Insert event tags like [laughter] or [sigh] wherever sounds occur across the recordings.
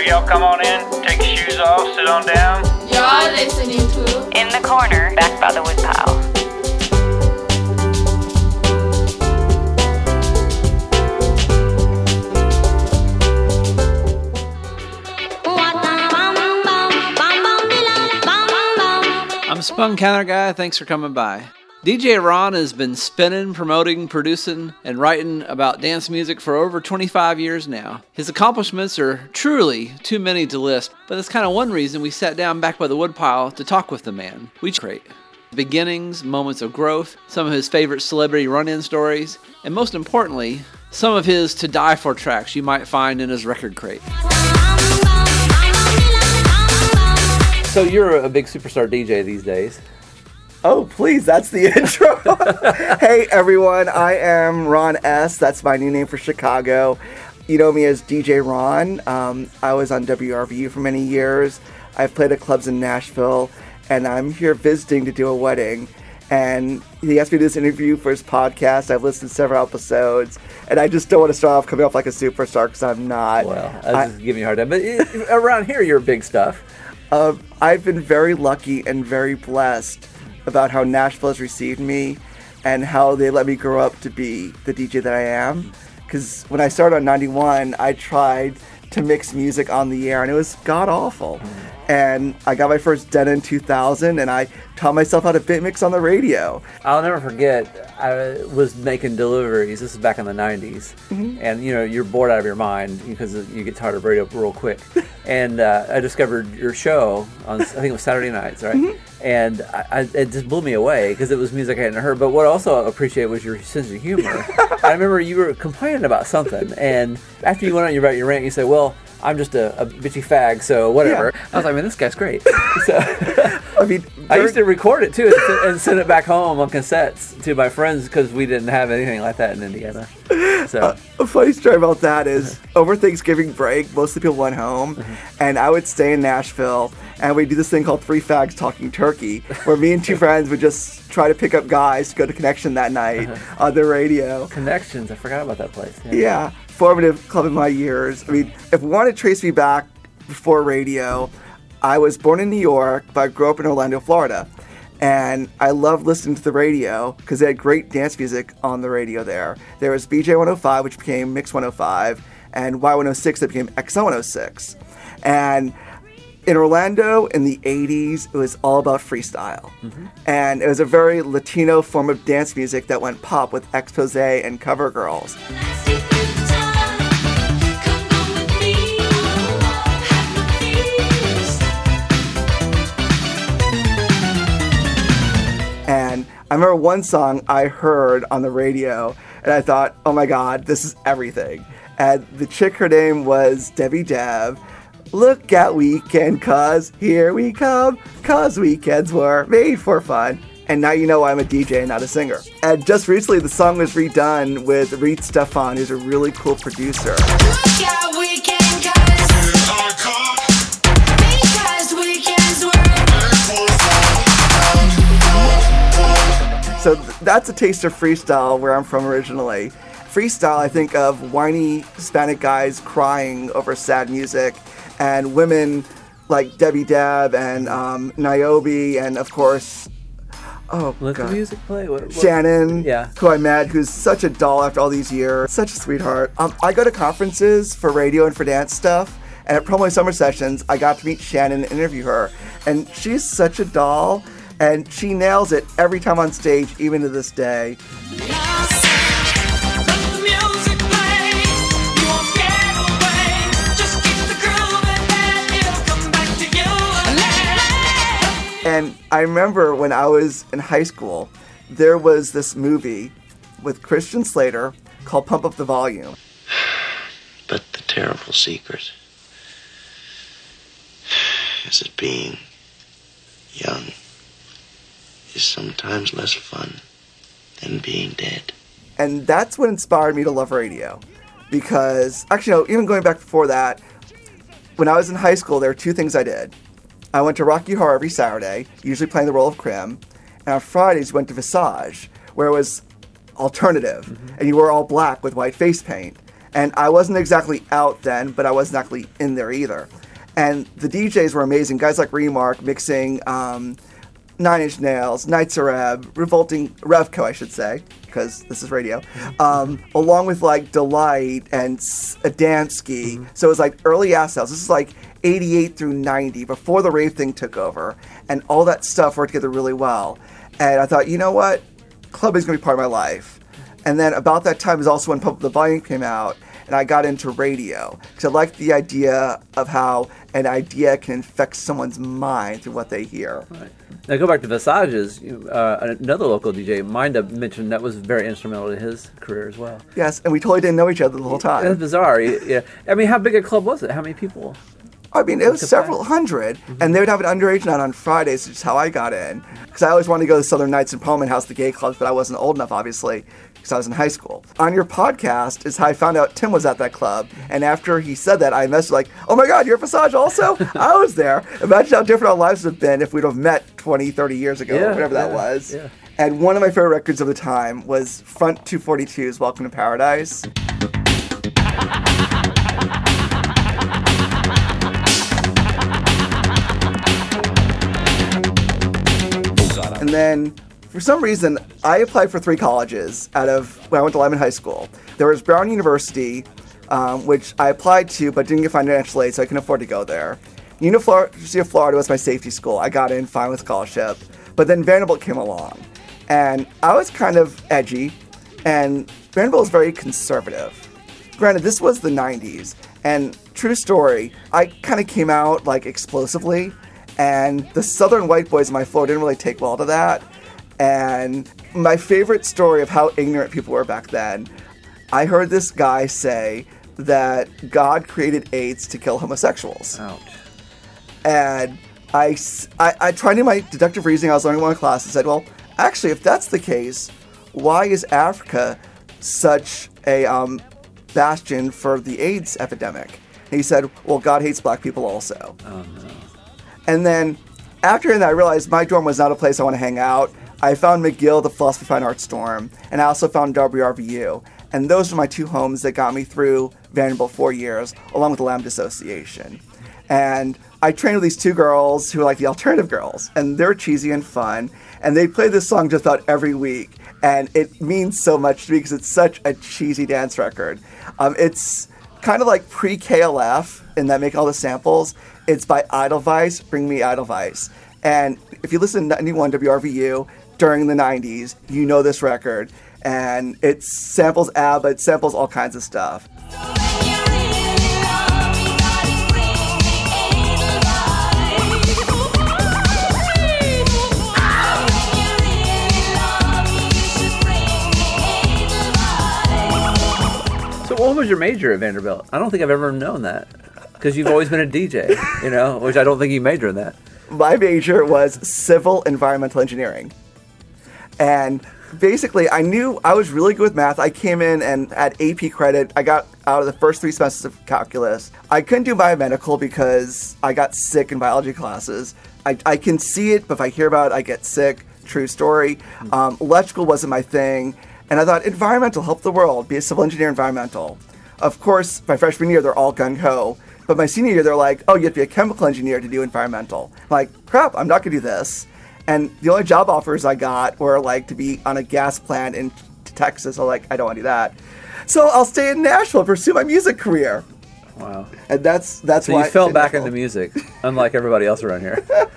Alright, y'all come on in, take your shoes off, sit on down. You're listening to In the corner, back by the woodpile. I'm a Spun Counter Guy. Thanks for coming by. DJ Ron has been spinning, promoting, producing, and writing about dance music for over 25 years now. His accomplishments are truly too many to list, but that's kind of one reason we sat down back by the woodpile to talk with the man. We create beginnings, moments of growth, some of his favorite celebrity run in stories, and most importantly, some of his to die for tracks you might find in his record crate. So you're a big superstar DJ these days. Oh, please, that's the [laughs] intro. [laughs] hey, everyone, I am Ron S. That's my new name for Chicago. You know me as DJ Ron. Um, I was on WRVU for many years. I've played at clubs in Nashville, and I'm here visiting to do a wedding. And he asked me to do this interview for his podcast. I've listened to several episodes, and I just don't want to start off coming off like a superstar because I'm not. Well, I was just giving you a hard time. But around here, you're big stuff. Uh, I've been very lucky and very blessed about how Nashville has received me and how they let me grow up to be the DJ that I am. Because when I started on 91, I tried to mix music on the air and it was god awful. And I got my first Den in 2000 and I taught myself how to beat mix on the radio. I'll never forget. I was making deliveries. This is back in the '90s, and you know you're bored out of your mind because you get tired of radio real quick. [laughs] and uh, I discovered your show on I think it was Saturday nights, right? And I, I, it just blew me away because it was music I hadn't heard. But what I also appreciate was your sense of humor. [laughs] I remember you were complaining about something, and after you went on about your rant, you said, "Well." I'm just a, a bitchy fag, so whatever. I was like, man, this guy's great. [laughs] So I mean, I used to record it too and send- it back home on cassettes to my friends because we didn't have anything like that in Indiana. So A funny story about that is over Thanksgiving break, most of the people went home, mm-hmm. and I would stay in Nashville, and we'd do this thing called Three Fags Talking Turkey, where me and two [laughs] friends would just try to pick up guys to go to Connection that night uh-huh. on the radio. connections, I forgot about that place. Yeah, formative club in my years. I mean, if we want to trace me back before radio, I was born in New York, but I grew up in Orlando, Florida. And I loved listening to the radio because they had great dance music on the radio there. There was BJ 105, which became Mix 105, and Y106 that became XL 106. And in Orlando in the 80s, it was all about freestyle. Mm-hmm. And it was a very Latino form of dance music that went pop with Exposé and cover girls. And I remember one song I heard on the radio, and I thought, oh my God, this is everything. And the chick, her name was Debbie Deb. Look at weekend, cuz here we come, cuz weekends were made for fun. And now you know I'm a DJ, not a singer. And just recently, the song was redone with Reed Stefan, who's a really cool producer. So that's a taste of freestyle where I'm from originally. Freestyle, I think of whiny Hispanic guys crying over sad music, and women like Debbie Deb and um, Nayobe, and of course, oh Let god, the music play. What, what- Shannon, Yeah. who I met, who's such a doll after all these years, such a sweetheart. Um, I go to conferences for radio and for dance stuff, and at Promo Summer Sessions, I got to meet Shannon and interview her, and she's such a doll, and she nails it every time on stage, even to this day. And I remember when I was in high school, there was this movie with Christian Slater called Pump Up the Volume. [sighs] But the terrible secret is that being young is sometimes less fun than being dead. And that's what inspired me to love radio. Because, actually, no, even going back before that, when I was in high school, there were two things I did. I went to Rocky Horror every Saturday, usually playing the role of Krim. And on Fridays, we went to Visage, where it was alternative. And you were all black with white face paint. And I wasn't exactly out then, but I wasn't exactly in there either. And the DJs were amazing. Guys like Remark mixing um, Nine Inch Nails, Nitzer Ebb, Revolting Revco, I should say, because this is radio, um, along with like Deee-Lite and S- Adamski. So it was like early ass house. This is like 88 through 90, before the rave thing took over. And all that stuff worked together really well. And I thought, you know what? Clubbing is going to be part of my life. And then about that time is also when Pump the Volume came out, and I got into radio because I liked the idea of how an idea can infect someone's mind through what they hear. Right. Now go back to Visages. Uh, another local DJ, Minda, mentioned that was very instrumental to his career as well. Yes, and we totally didn't know each other the whole time. That's time. bizarre. Yeah. I mean, how big a club was it? How many people? I mean, it was several 100 and they would have an underage night on Fridays, which is how I got in. Because I always wanted to go to Southern Nights and Parliament House, the gay clubs, but I wasn't old enough, obviously, because I was in high school. On your podcast is how I found out Tim was at that club, and after he said that, I messaged like, "Oh my God, you're at Visage also? [laughs] I was there." Imagine how different our lives would have been if we'd have met 20, 30 years ago, Yeah, whatever that was. yeah. And one of my favorite records of the time was Front 242's "Welcome to Paradise." And then, for some reason, I applied for three colleges out of when I went to Lyman High School. There was Brown University, um, which I applied to but didn't get financial aid, so I couldn't afford to go there. University of Florida was my safety school. I got in fine with scholarship. But then Vanderbilt came along. And I was kind of edgy, and Vanderbilt was very conservative. Granted, this was the 90s, and true story, I kind of came out like explosively, and the southern white boys in my floor didn't really take well to that. And my favorite story of how ignorant people were back then, I heard this guy say that God created AIDS to kill homosexuals. Ouch. And I, tried to do my deductive reasoning. I was learning one class and said, well, actually, if that's the case, why is Africa such a um, bastion for the AIDS epidemic? And he said, well, God hates black people also. Oh no. And then after that, I realized my dorm was not a place I want to hang out. I found McGill, the Philosophy Fine Arts dorm, and I also found WRVU. And those are my two homes that got me through Vanderbilt four years, along with the Lambda Association. And I trained with these two girls who are like the alternative girls, and they're cheesy and fun. And they play this song just about every week, and it means so much to me because it's such a cheesy dance record. Um, it's kind of like pre KLF in that making all the samples. It's by Edelweiss, Bring Me Edelweiss. And if you listen to 91 WRVU during the 90s, you know this record. And it samples ABBA, it samples all kinds of stuff. So what was your major at Vanderbilt? I don't think I've ever known that. Because you've always been a DJ, you know, which I don't think you major in that. My major was civil environmental engineering. And basically, I knew I was really good with math. I came in and at AP credit, I got out of the first three semesters of calculus. I couldn't do biomedical because I got sick in biology classes. I, I can see it, but if I hear about it, I get sick. True story. Um, electrical wasn't my thing. And I thought, environmental, help the world, be a civil engineer environmental. Of course, my freshman year, they're all gung ho. But my senior year, they're like, oh, you have to be a chemical engineer to do environmental. I'm like, crap, I'm not going to do this. And the only job offers I got were like to be on a gas plant in Texas. I'm like, I don't want to do that. So I'll stay in Nashville, pursue my music career. Wow. And that's that's So why you I fell back Nashville. into music, unlike everybody else around here. [laughs]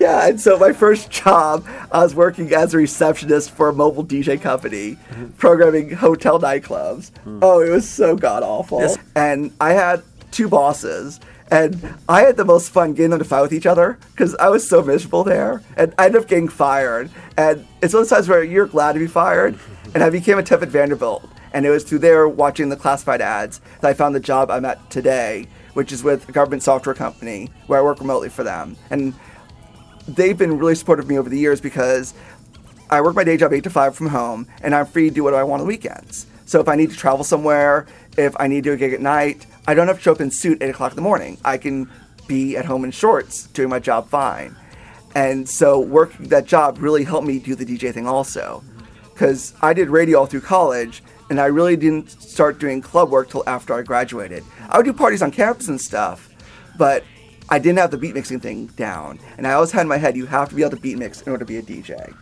Yeah, and so my first job, I was working as a receptionist for a mobile DJ company, mm-hmm. programming hotel nightclubs. Hmm. Oh, it was so god awful. Yes. And I had two bosses, and I had the most fun getting them to fight with each other because I was so miserable there, and I ended up getting fired. And it's one of those times where you're glad to be fired, and I became a temp at Vanderbilt. And it was through there watching the classified ads that I found the job I'm at today, which is with a government software company where I work remotely for them. And they've been really supportive of me over the years because I work my day job eight to five from home, and I'm free to do what I want on the weekends. So if I need to travel somewhere, if I need to do a gig at night, I don't have to show up in suit eight o'clock in the morning. I can be at home in shorts doing my job fine. And so working that job really helped me do the DJ thing also. Because I did radio all through college, and I really didn't start doing club work till after I graduated. I would do parties on campus and stuff, but I didn't have the beat mixing thing down. And I always had in my head, you have to be able to beat mix in order to be a DJ.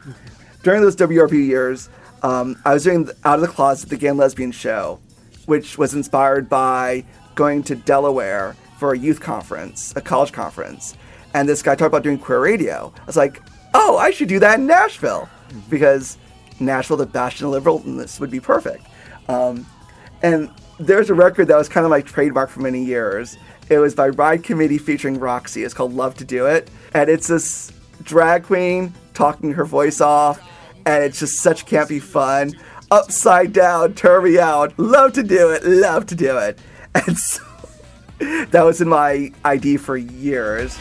During those WRP years, um, I was doing Out of the Closet, the gay and lesbian show, which was inspired by going to Delaware for a youth conference, a college conference. And this guy talked about doing queer radio. I was like, oh, I should do that in Nashville because Nashville, the bastion of liberalness, would be perfect. Um, and there's a record that was kind of my trademark for many years. It was by Ride Committee featuring Roxy. It's called Love to Do It. And it's this drag queen talking her voice off. And it's just such campy fun. Upside down, turn me out. Love to do it. Love to do it. [laughs] And so that was in my ID for years.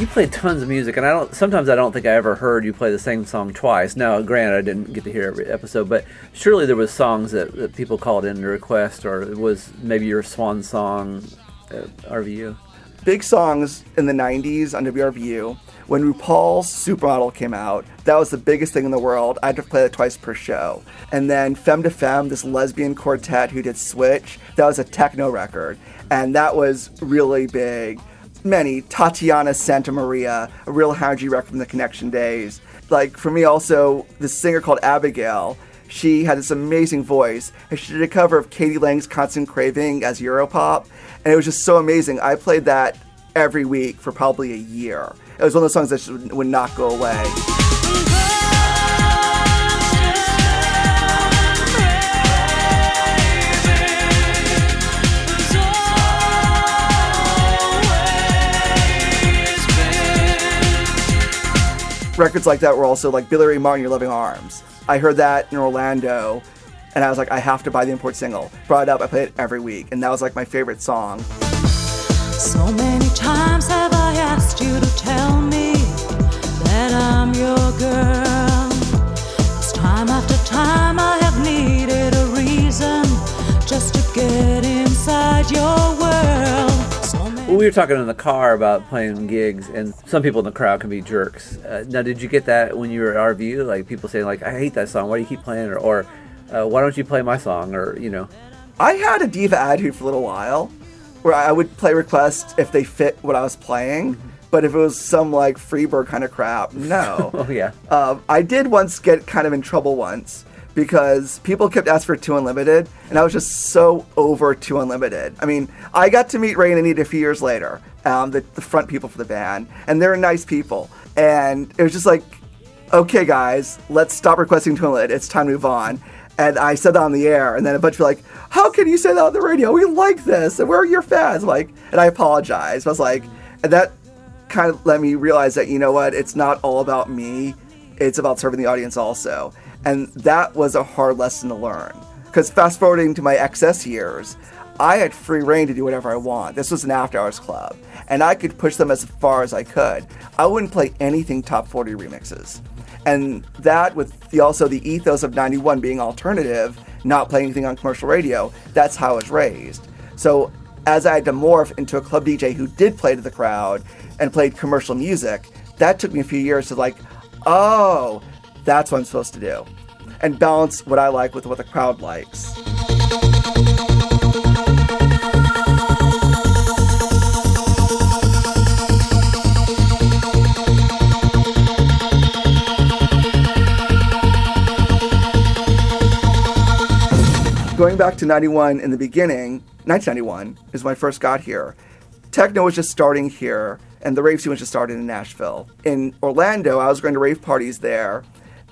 You play tons of music, and I don't. Sometimes I don't think I ever heard you play the same song twice. Now, granted, I didn't get to hear every episode, but surely there was songs that, that people called in to request, or it was maybe your swan song uh, at RVU. Big songs in the 90s on WRVU. When RuPaul's Supermodel came out, that was the biggest thing in the world. I had to play that twice per show. And then Fem 2 Fem, this lesbian quartet who did Switch, that was a techno record. And that was really big. Many, Tatiana Santa Maria, a real Howdy record from the Connection days. Like, for me, also, this singer called Abigail, she had this amazing voice, and she did a cover of k.d. lang's Constant Craving as Europop, and it was just so amazing. I played that every week for probably a year. It was one of those songs that would not go away. Records like that were also like Billy Ray Martin, Your Loving Arms. I heard that in Orlando, and I was like, I have to buy the import single. Brought it up, I played it every week, and that was like my favorite song. So many times have I asked you to tell me that I'm your girl. It's time after time I have needed a reason just to get inside your world. Well, we were talking in the car about playing gigs, and some people in the crowd can be jerks. Uh, now, did you get that when you were at RVU? Like people saying, like, "I hate that song. Why do you keep playing it?" Or, or uh, "Why don't you play my song?" Or you know, I had a diva attitude for a little while, where I would play requests if they fit what I was playing. But if it was some like Freebird kind of crap, no. [laughs] oh yeah, Um, I did once get kind of in trouble once because people kept asking for Two Unlimited, and I was just so over Two Unlimited. I mean, I got to meet Ray and Anita a few years later, um, the, the front people for the band, and they're nice people. And it was just like, okay, guys, let's stop requesting Two Unlimited. It's time to move on. And I said that on the air, and then a bunch of like, "How can you say that on the radio? We like this, and we're your fans." I'm like, and I apologized. I was like, and that kind of let me realize that you know what, it's not all about me. It's about serving the audience also, and that was a hard lesson to learn. Because fast forwarding to my XS years, I had free reign to do whatever I want. This was an after hours club, and I could push them as far as I could. I wouldn't play anything top 40 remixes. And that, with the, also the ethos of 91 being alternative, not playing anything on commercial radio, that's how I was raised. So as I had to morph into a club DJ who did play to the crowd and played commercial music, that took me a few years to like, oh, that's what I'm supposed to do. And balance what I like with what the crowd likes. Going back to 91 in the beginning, 1991 is when I first got here. Techno was just starting here, and the rave scene was just starting in Nashville. In Orlando, I was going to rave parties there,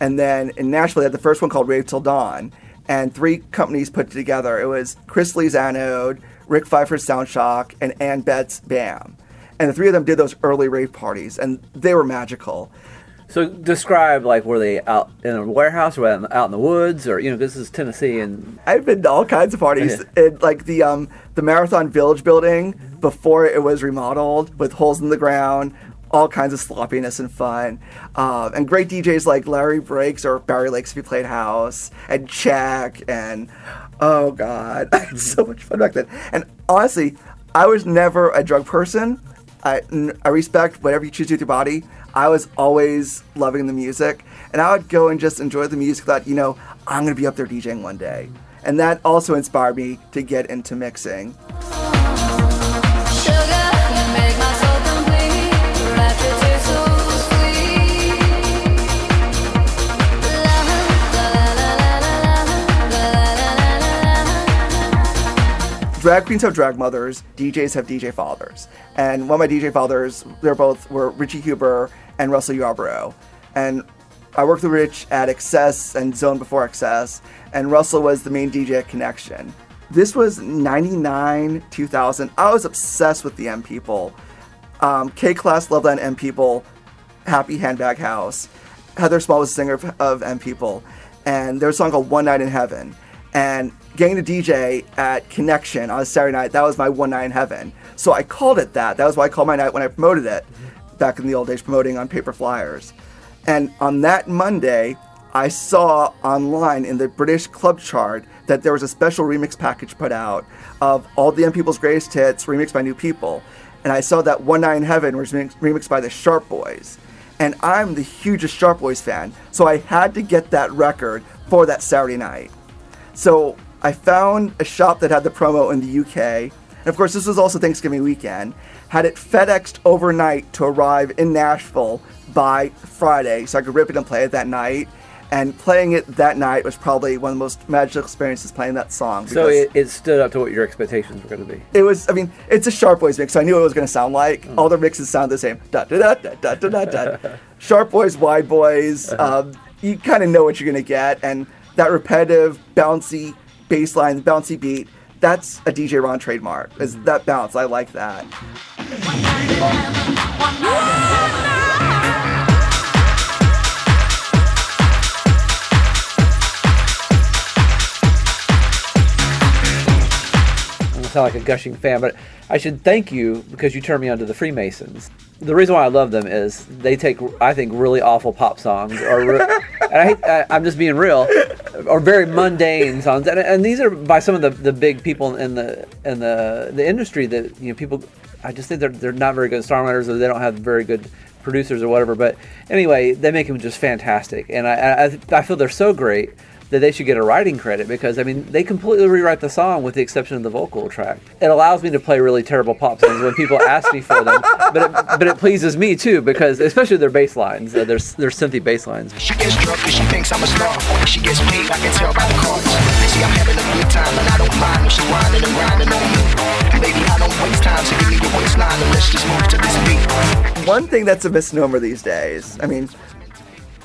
and then in Nashville, they had the first one called Rave Till Dawn, and three companies put it together. It was Chris Lee's Anode, Rick Pfeiffer's Soundshock, and Ann Betts BAM. And the three of them did those early rave parties, and they were magical. So describe like were they out in a warehouse or out in- out in the woods or you know this is Tennessee and I've been to all kinds of parties. It, like the um, the Marathon Village building before it was remodeled with holes in the ground, all kinds of sloppiness and fun, um, and great DJs like Larry Breaks or Barry Lakes if you played house, and Check, and oh god, [laughs] I had so much fun back then. And honestly, I was never a drug person. I, I respect whatever you choose to do with your body. I was always loving the music, and I would go and just enjoy the music. That you know, I'm gonna be up there DJing one day, and that also inspired me to get into mixing. Drag queens have drag mothers, DJs have DJ fathers. And one of my DJ fathers, they're both were Richie Huber and Russell Yarborough. And I worked with Rich at Excess and Zone Before Excess, and Russell was the main DJ at Connection. This was 99, 2000. I was obsessed with the M People. Um, K Class, loved that M People, Happy Handbag House. Heather Small was the singer of, of M People. And there was a song called One Night in Heaven. And getting to DJ at Connection on a Saturday night, that was my one night in heaven. So I called it that. That was why I called my night when I promoted it back in the old days, promoting on paper flyers. And on that Monday, I saw online in the British club chart that there was a special remix package put out of all the M People's greatest hits remixed by new people. And I saw that One Night in Heaven was remixed by the Sharp Boys. And I'm the hugest Sharp Boys fan, so I had to get that record for that Saturday night. So I found a shop that had the promo in the UK. And of course, this was also Thanksgiving weekend. Had it FedExed overnight to arrive in Nashville by Friday so I could rip it and play it that night. And playing it that night was probably one of the most magical experiences playing that song. So because it, it stood up to what your expectations were going to be. it was, I mean, it's a Sharp Boys mix, so I knew what it was going to sound like. All the mixes sound the same. Da da da da da da da. da. [laughs] Sharp Boys, Wide Boys. Um, you kind of know what you're going to get, and that repetitive, bouncy bass line, bouncy beat. That's a DJ Ron trademark. Is that bounce? I like that. Sound like a gushing fan, but I should thank you because you turned me on to the Freemasons. The reason why I love them is they take, I think, really awful pop songs, or re- and I, I, I'm just being real, or very mundane songs, and, and these are by some of the, the big people in the in the the industry that you know people. I just think they're they're not very good songwriters, or they don't have very good producers or whatever. But anyway, they make them just fantastic, and I I, I feel they're so great that they should get a writing credit because I mean they completely rewrite the song with the exception of the vocal track. It allows me to play really terrible pop songs when people ask me for them, but it, but it pleases me too because especially their bass lines, uh, their their synthy bass lines. She gets drunk cause she thinks I'm a star. She gets paid, I can tell by the cards. See, I'm having a good time and I don't mind when she whining and grinding on me. Baby, I don't waste time, so give me your waistline and let's just move to this beat. One thing that's a misnomer these days. I mean,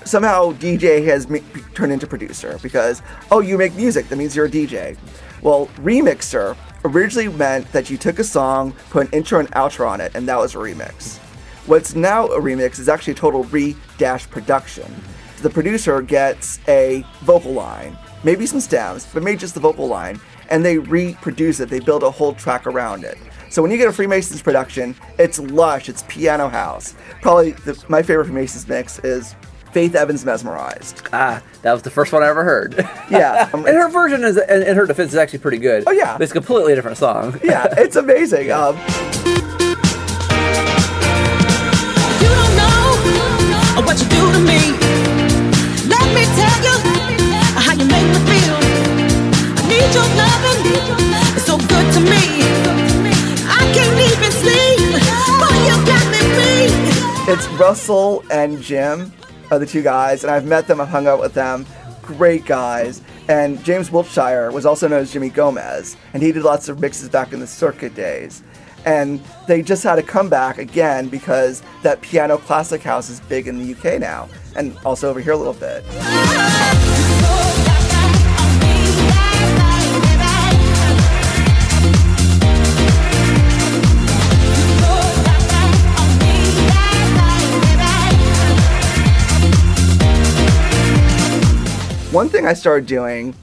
somehow DJ has turned into producer because oh, you make music, that means you're a DJ. Well, remixer originally meant that you took a song, put an intro and outro on it, and that was a remix. What's now a remix is actually a total re-dash production. The producer gets a vocal line, maybe some stems, but maybe just the vocal line, and they reproduce it. They build a whole track around it. So when you get a Freemasons production, it's lush, it's piano house. Probably the, my favorite Freemasons mix is Faith Evans Mesmerized. Ah, that was the first one I ever heard. [laughs] Yeah, um, and her version is, in in her defense, is actually pretty good. Oh, yeah. but it's a completely different song. [laughs] yeah, it's amazing. Um, You don't know what you do to me. Let me tell you how you make me feel. I need your loving. It's so good to me. I can't even sleep. Boy, you got me beat. it's Russell and Jim are the two guys, and I've met them, I've hung out with them. Great guys. And James Wiltshire was also known as Jimmy Gomez, and he did lots of mixes back in the circuit days. And they just had a comeback again because that piano classic house is big in the UK now, and also over here a little bit. One thing I started doing,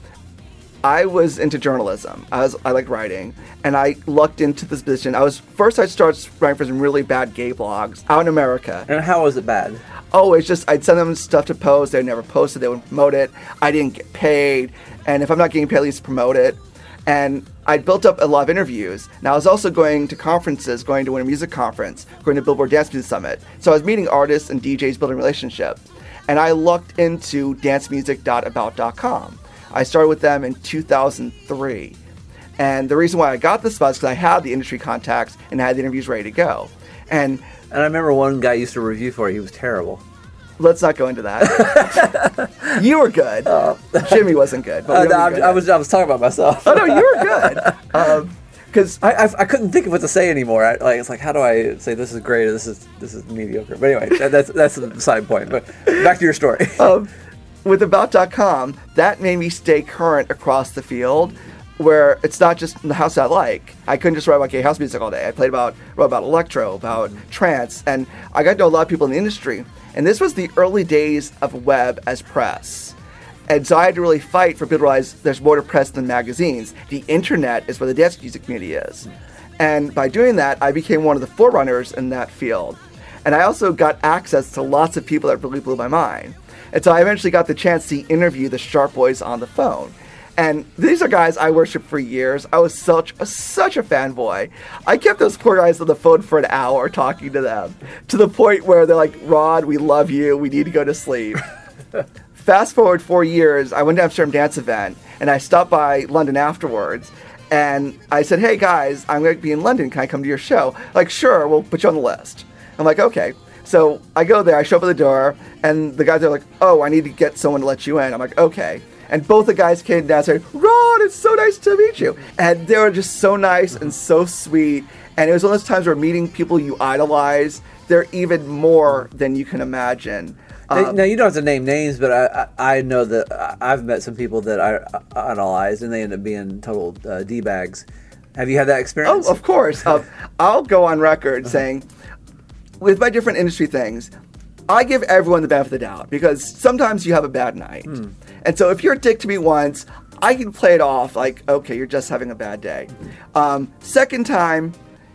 I was into journalism. I was I like writing, and I lucked into this position. I was first I started writing for some really bad gay blogs out in America. And how was it bad? Oh, it's just I'd send them stuff to post. They never posted. They wouldn't promote it. I didn't get paid, and if I'm not getting paid, at least promote it. And I'd built up a lot of interviews. Now I was also going to conferences, going to Winter Music Conference, going to Billboard Dance Music Summit. So I was meeting artists and DJs, building relationships. And I looked into dancemusic.about.com. I started with them in 2003. And the reason why I got this spot is because I had the industry contacts and had the interviews ready to go. And And I remember one guy used to review for you. He was terrible. let's not go into that. [laughs] you were good. Jimmy wasn't good. But Uh, no, don't I, need to go I into was I was talking about myself. Oh no, you were good. [laughs] Because I, I, I couldn't think of what to say anymore. I, like it's like how do I say this is great or this is this is mediocre. But anyway, that, that's that's a side point. But back to your story. [laughs] um, with About.com, that made me stay current across the field. Where it's not just the house I like. I couldn't just write about gay house music all day. I played about wrote about electro, about trance, and I got to know a lot of people in the industry. And this was the early days of web as press. And so I had to really fight for people to realize there's more to press than magazines. The internet is where the dance music community is. And by doing that, I became one of the forerunners in that field. And I also got access to lots of people that really blew my mind. And so I eventually got the chance to interview the Sharp Boys on the phone. And these are guys I worshiped for years. I was such a, such a fanboy. I kept those poor guys on the phone for an hour talking to them, to the point where they're like, "Rod, we love you. We need to go to sleep." [laughs] Fast forward four years, I went to Amsterdam Dance Event, and I stopped by London afterwards. And I said, "Hey guys, I'm going to be in London. Can I come to your show?" Like, sure, we'll put you on the list. I'm like, okay. So I go there, I show up at the door, and the guys are like, "Oh, I need to get someone to let you in." I'm like, okay. And both the guys came down and said, Ron, it's so nice to meet you. And they were just so nice and so sweet. And it was one of those times where meeting people you idolize, they're even more than you can imagine. Now- Um, now you don't have to name names, but I I, I know that I've met some people that I, I idolize, and they end up being total uh, d bags. Have you had that experience? Oh, of course. Um, I'll go on record saying, with my different industry things, I give everyone the benefit of the doubt because sometimes you have a bad night. And so if you're a dick to me once, I can play it off like, okay, you're just having a bad day. Um, second time,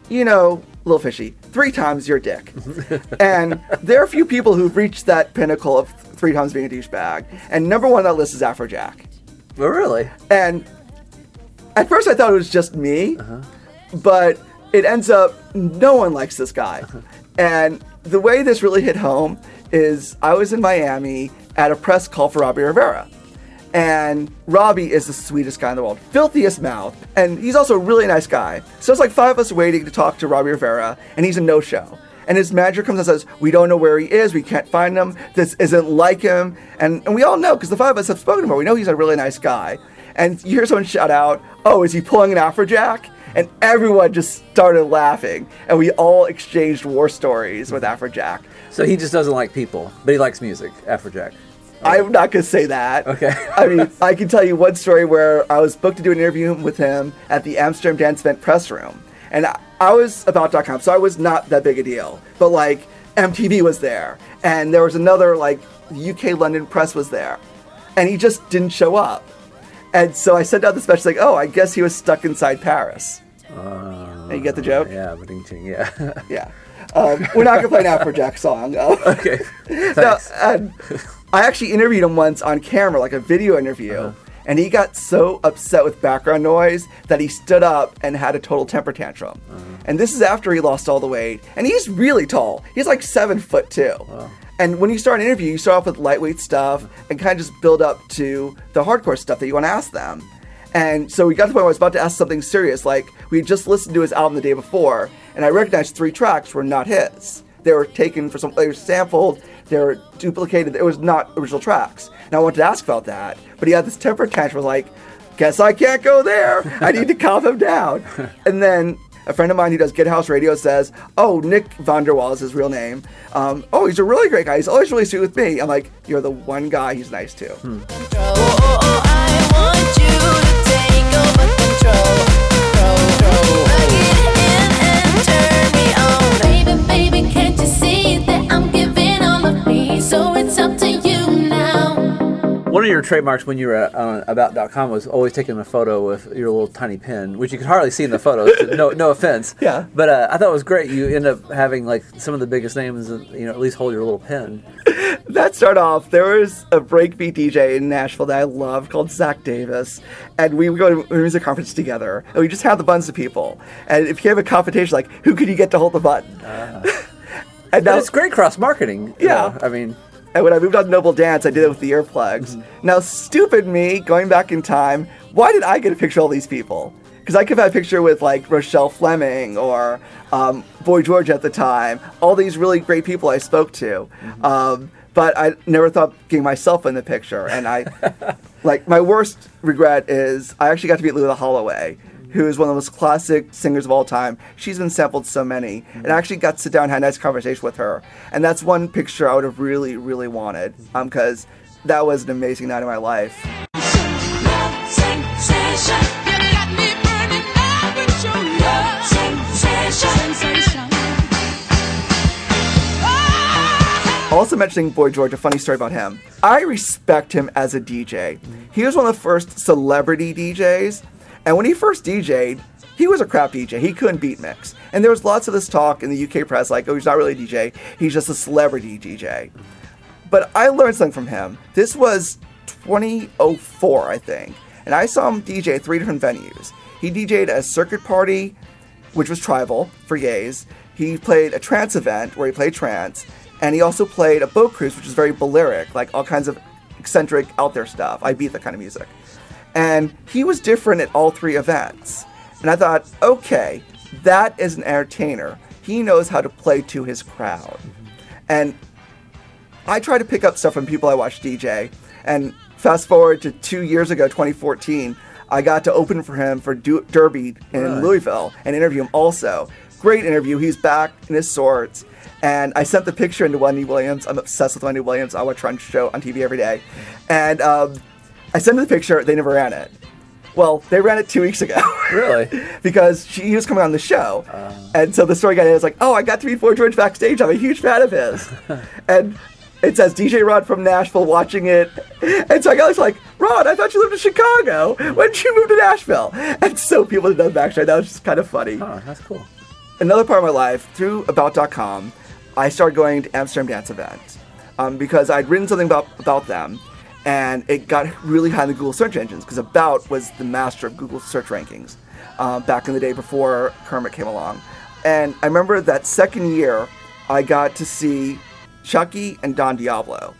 you know, little fishy. Three times, you're dick. [laughs] and there are a few people who've reached that pinnacle of three times being a douchebag. And number one on that list is Afrojack. Oh, really? And at first I thought it was just me, uh-huh. but it ends up no one likes this guy. [laughs] and the way this really hit home is I was in Miami at a press call for Robbie Rivera. And Robbie is the sweetest guy in the world, filthiest mouth, and he's also a really nice guy. So it's like five of us waiting to talk to Robbie Rivera, and he's a no-show. And his manager comes and says, "We don't know where he is. We can't find him. This isn't like him." And and we all know because the five of us have spoken to him. We know he's a really nice guy. And you hear someone shout out, "Oh, is he pulling an Afrojack?" And everyone just started laughing, and we all exchanged war stories with Afrojack. So he just doesn't like people, but he likes music. Afrojack. I'm not gonna say that. Okay. I mean, I can tell you one story where I was booked to do an interview with him at the Amsterdam Dance Event press room, and I, I was about.com, so I was not that big a deal. But like MTV was there, and there was another like UK London press was there, and he just didn't show up. And so I sent out the special like, oh, I guess he was stuck inside Paris. And you get the joke? Yeah, but ching yeah. Yeah. Um, we're not gonna play an [laughs] Afrojack song. okay. [laughs] No, Thanks. and I actually interviewed him once on camera, like a video interview, Uh-huh. and he got so upset with background noise that he stood up and had a total temper tantrum. Uh-huh. And this is after he lost all the weight, and he's really tall. He's like seven foot two. And when you start an interview, you start off with lightweight stuff and kind of just build up to the hardcore stuff that you want to ask them. And so we got to the point where I was about to ask something serious, like we had just listened to his album the day before, and I recognized three tracks were not his. They were taken for some, they were sampled, they were duplicated. It was not original tracks. And I wanted to ask about that, but he had this temper tantrum, like, guess I can't go there. I need to [laughs] calm him down. [laughs] And then a friend of mine who does Get House Radio says, "Oh, Nick van de Wall is his real name. Um, oh, he's a really great guy. He's always really sweet with me." I'm like, "You're the one guy he's nice to." Baby, of me? So it's up to you now. One of your trademarks when you were on about.com was always taking a photo with your little tiny pen, which you could hardly see in the photos. no, no offense. [laughs] Yeah. But uh, I thought it was great. You end up having like some of the biggest names, you know, at least hold your little pen. [laughs] that started off. There was a breakbeat DJ in Nashville that I loved called Zach Davis, and we would go to a music conference together, and we just had the buns of people. And if you have a competition, like who could you get to hold the button? [laughs] and But now, it's great cross marketing. Yeah. I mean, and when I moved on to Noble Dance, I did it with the earplugs. Now, stupid me, going back in time, why did I get a picture of all these people? Because I could have had a picture with like Rochelle Fleming or um, Boy George at the time, all these really great people I spoke to. Um, but I never thought of getting myself in the picture. And I, [laughs] like, my worst regret is I actually got to meet Loleatta Holloway, who is one of the most classic singers of all time. She's been sampled so many, and I actually got to sit down and had a nice conversation with her. And that's one picture I would have really, really wanted, um, because that was an amazing night of my life. Also mentioning Boy George, a funny story about him. I respect him as a DJ. He was one of the first celebrity DJs, and when he first DJ'd, he was a crap DJ. He couldn't beat mix. And there was lots of this talk in the UK press like, oh, he's not really a DJ, he's just a celebrity DJ. But I learned something from him. This was 2004, I think. And I saw him DJ at three different venues. He at a circuit party, which was tribal for gays. He played a trance event where he played trance. And he also played a boat cruise, which was very Balearic, like all kinds of eccentric, out there stuff. I beat that kind of music. And he was different at all three events. And I thought, okay, that is an entertainer. He knows how to play to his crowd. And I try to pick up stuff from people I watch DJ. And fast forward to two years ago, 2014, I got to open for him for Du- Derby in Right. Louisville and interview him also. Great interview. He's back in his sorts. And I sent the picture into Wendy Williams. I'm obsessed with Wendy Williams. I watch Run Show on TV every day. And um, I sent them the picture. They never ran it. Well, they ran it two weeks ago. [laughs] really? because she, he was coming on the show. and so the story got in. It's like, oh, I got to meet Boy George backstage. I'm a huge fan of his. [laughs] and it says DJ Rod from Nashville watching it. And so I was like, Rod, I thought you lived in Chicago. When did you move to Nashville? And so people know the backstory. That was just kind of funny. Oh, that's cool. Another part of my life, through About.com, I started going to Amsterdam Dance events um, because I'd written something about, about them and it got really high in the Google search engines because About was the master of Google search rankings uh, back in the day before Kermit came along. And I remember that second year, I got to see Chuckie and Don Diablo.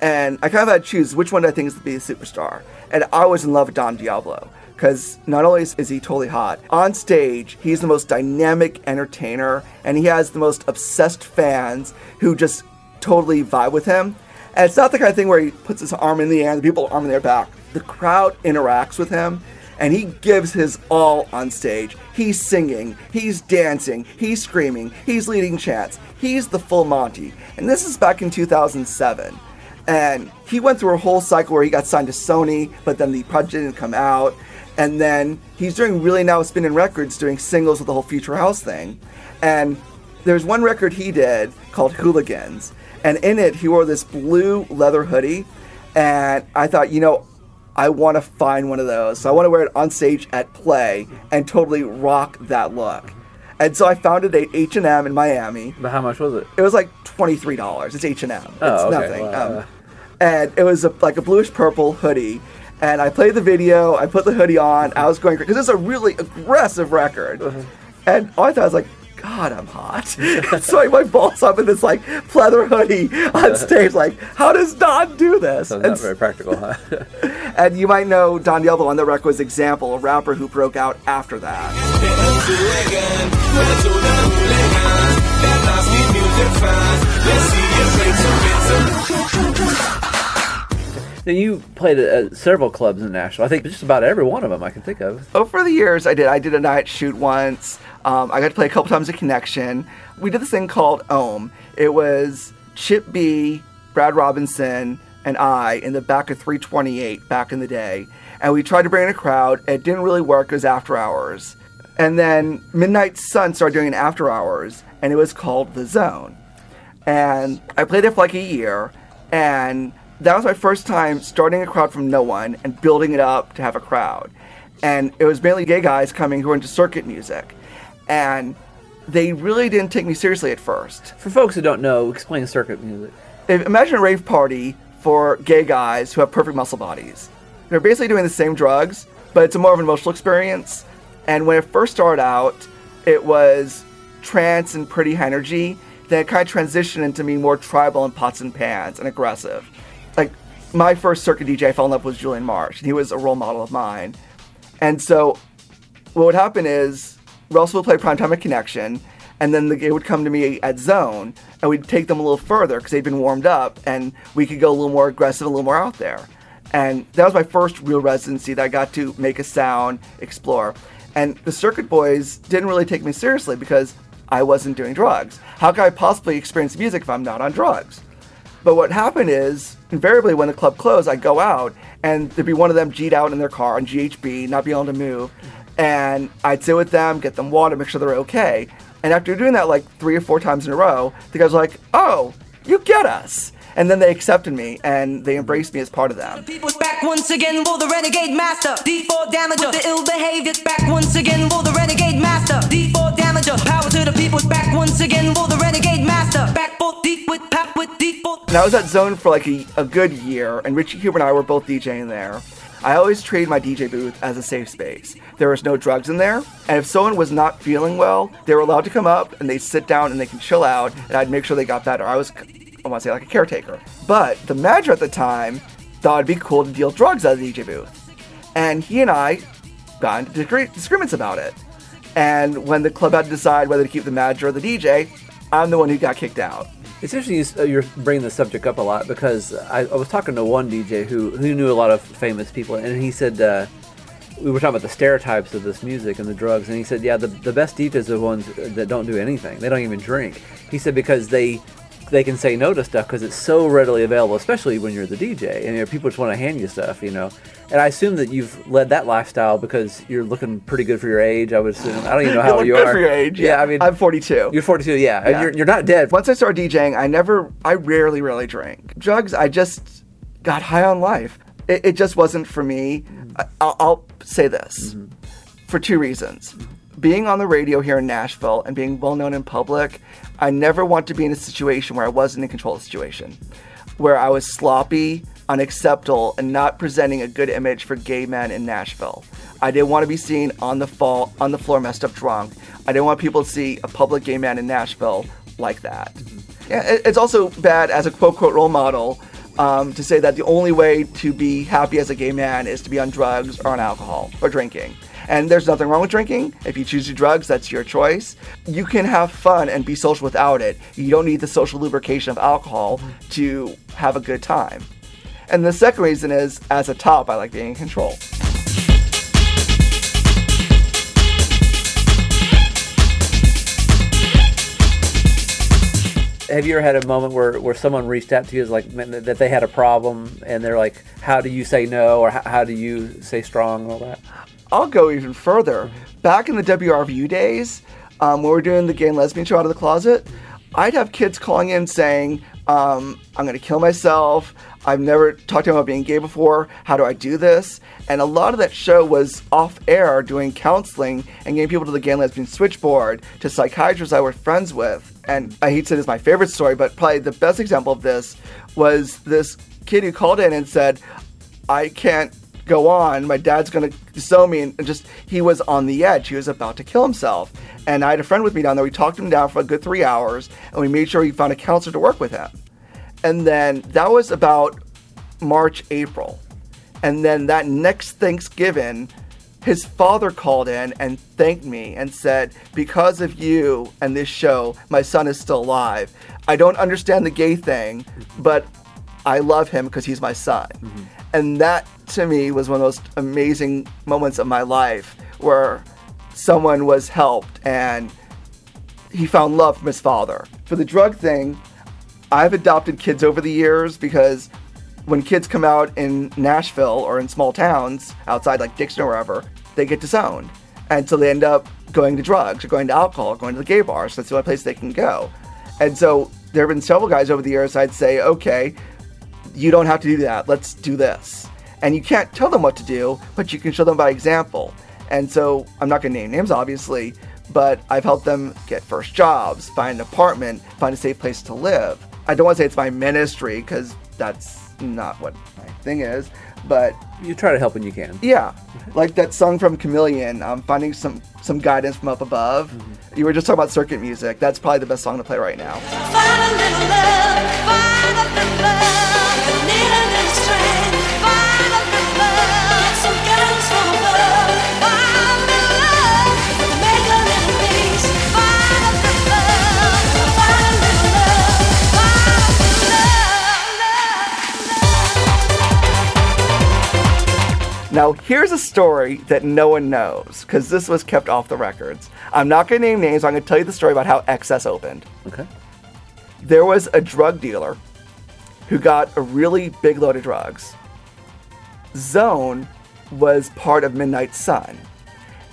And I kind of had to choose which one I think is to be a superstar. And I was in love with Don Diablo because not only is he totally hot, on stage, he's the most dynamic entertainer and he has the most obsessed fans who just totally vibe with him. And it's not the kind of thing where he puts his arm in the air and the people arm in their back. The crowd interacts with him and he gives his all on stage. He's singing, he's dancing, he's screaming, he's leading chants. He's the full Monty. And this is back in 2007. And he went through a whole cycle where he got signed to Sony, but then the project didn't come out. And then he's doing really now spinning records, doing singles with the whole Future House thing. And there's one record he did called Hooligans. And in it, he wore this blue leather hoodie. And I thought, you know, I want to find one of those. So I want to wear it on stage at play and totally rock that look. And so I found it at H&M in Miami. But how much was it? It was like twenty-three dollars. It's H and M. It's Oh, okay. nothing. Wow. Um, and it was a, like a bluish purple hoodie. And I played the video. I put the hoodie on. I was going because it's a really aggressive record. Uh-huh. And all I thought was like, God, I'm hot. [laughs] so I my balls up in this like pleather hoodie on [laughs] stage. Like, how does Don do this? So And not very practical, huh? [laughs] and you might know Don Diablo on the record was Example, a rapper who broke out after that. Then you played at, at several clubs in Nashville. I think just about every one of them I can think of. Oh, over the years, I did. I did a night shoot once. Um, I got to play a couple times at Connection. We did this thing called Ohm. It was Chip B, Brad Robinson, and I in the back of 328 back in the day. And we tried to bring in a crowd. It didn't really work. It was after hours. And then Midnight Sun started doing an after hours, and it was called The Zone. And I played there for like a year, and that was my first time starting a crowd from no one and building it up to have a crowd. And it was mainly gay guys coming who were into circuit music. And they really didn't take me seriously at first. For folks who don't know, explain circuit music. Imagine a rave party for gay guys who have perfect muscle bodies. They're basically doing the same drugs, but it's a more of an emotional experience. And when it first started out, it was trance and pretty high energy. Then it kind of transitioned into being more tribal and pots and pans and aggressive. Like my first circuit DJ I fell in love with was Julian Marsh, and he was a role model of mine. And so what would happen is Russell would play Primetime at Connection, and then the gay would come to me at Zone, and we'd take them a little further because they'd been warmed up, and we could go a little more aggressive, a little more out there. And that was my first real residency that I got to make a sound, explore. And the Circuit Boys didn't really take me seriously because I wasn't doing drugs. How could I possibly experience music if I'm not on drugs? But what happened is, invariably, when the club closed, I'd go out and there'd be one of them G'd out in their car on GHB, not being able to move. And I'd sit with them, get them water, make sure they're okay. And after doing that like three or four times in a row, the guys were like, oh, you get us. And then they accepted me and they embraced me as part of them. People's back once again for the renegade master. D4 damager, the ill behavior. Back once again for the renegade master. D4 damager, power to the people's back once again for the renegade master. Back for deep with pap with D4. And I was at Zone for like a, a good year, and Richie Huber and I were both DJing there. I always treated my DJ booth as a safe space. There was no drugs in there, and if someone was not feeling well, they were allowed to come up and they'd sit down and they can chill out, and I'd make sure they got better. I was, I want to say, like a caretaker. But the manager at the time thought it'd be cool to deal drugs out of the DJ booth, and he and I got into disagreements about it. And when the club had to decide whether to keep the manager or the DJ, I'm the one who got kicked out. It's interesting you, uh, you're bringing the subject up a lot because I, I was talking to one DJ who, who knew a lot of famous people, and he said uh, we were talking about the stereotypes of this music and the drugs, and he said, yeah, the, the best DJs are the ones that don't do anything. They don't even drink. He said because they they can say no to stuff because it's so readily available, especially when you're the DJ, and you know, people just want to hand you stuff, you know. And I assume that you've led that lifestyle because you're looking pretty good for your age. I would assume. I don't even know how You old look you good are. for your age. Yeah, I mean, I'm 42. you're 42. Yeah, and Yeah. you're you're not dead. Once I started DJing, I never, I rarely, really drank. Drugs, I just got high on life. It, it just wasn't for me. I, I'll, I'll say this mm-hmm. for two reasons. Being on the radio here in Nashville and being well known in public, I never want to be in a situation where I wasn't in control of the situation, where I was sloppy, unacceptable, and not presenting a good image for gay men in Nashville. I didn't want to be seen on the fall on the floor messed up drunk. I didn't want people to see a public gay man in Nashville like that. It's also bad as a quote quote role model um, to say that the only way to be happy as a gay man is to be on drugs or on alcohol or drinking. And there's nothing wrong with drinking. If you choose to drugs, that's your choice. You can have fun and be social without it. You don't need the social lubrication of alcohol mm-hmm. to have a good time. And the second reason is, as a top, I like being in control. Have you ever had a moment where, where someone reached out to you as like that they had a problem and they're like, how do you say no or how, how do you say strong and all that? I'll go even further. Back in the WRVU days, um, when we were doing the gay and lesbian show out of the closet, I'd have kids calling in saying, um, I'm going to kill myself. I've never talked about being gay before. How do I do this? And a lot of that show was off air doing counseling and getting people to the gay and lesbian switchboard, to psychiatrists I were friends with. And I hate to say this is my favorite story, but probably the best example of this was this kid who called in and said, I can't go on. My dad's going to disown me. And just, he was on the edge. He was about to kill himself. And I had a friend with me down there. We talked him down for a good three hours and we made sure he found a counselor to work with him. And then that was about March, April. And then that next Thanksgiving, his father called in and thanked me and said, Because of you and this show, my son is still alive. I don't understand the gay thing, but I love him because he's my son. Mm-hmm. And that to me was one of the most amazing moments of my life where someone was helped and he found love from his father. For the drug thing, I've adopted kids over the years because when kids come out in Nashville or in small towns outside like Dixon or wherever, they get disowned. And so they end up going to drugs or going to alcohol or going to the gay bars. That's the only place they can go. And so there have been several guys over the years I'd say, okay, you don't have to do that. Let's do this. And you can't tell them what to do, but you can show them by example. And so I'm not going to name names, obviously, but I've helped them get first jobs, find an apartment, find a safe place to live. I don't want to say it's my ministry because that's not what my thing is, but You try to help when you can. yeah, like that song from Chameleon, um, finding some some guidance from up above. You were just talking about circuit music. That's probably the best song to play right now. Now, here's a story that no one knows because this was kept off the records. I'm not going to name names. I'm going to tell you the story about how Excess opened. Okay. There was a drug dealer who got a really big load of drugs. Zone was part of Midnight Sun,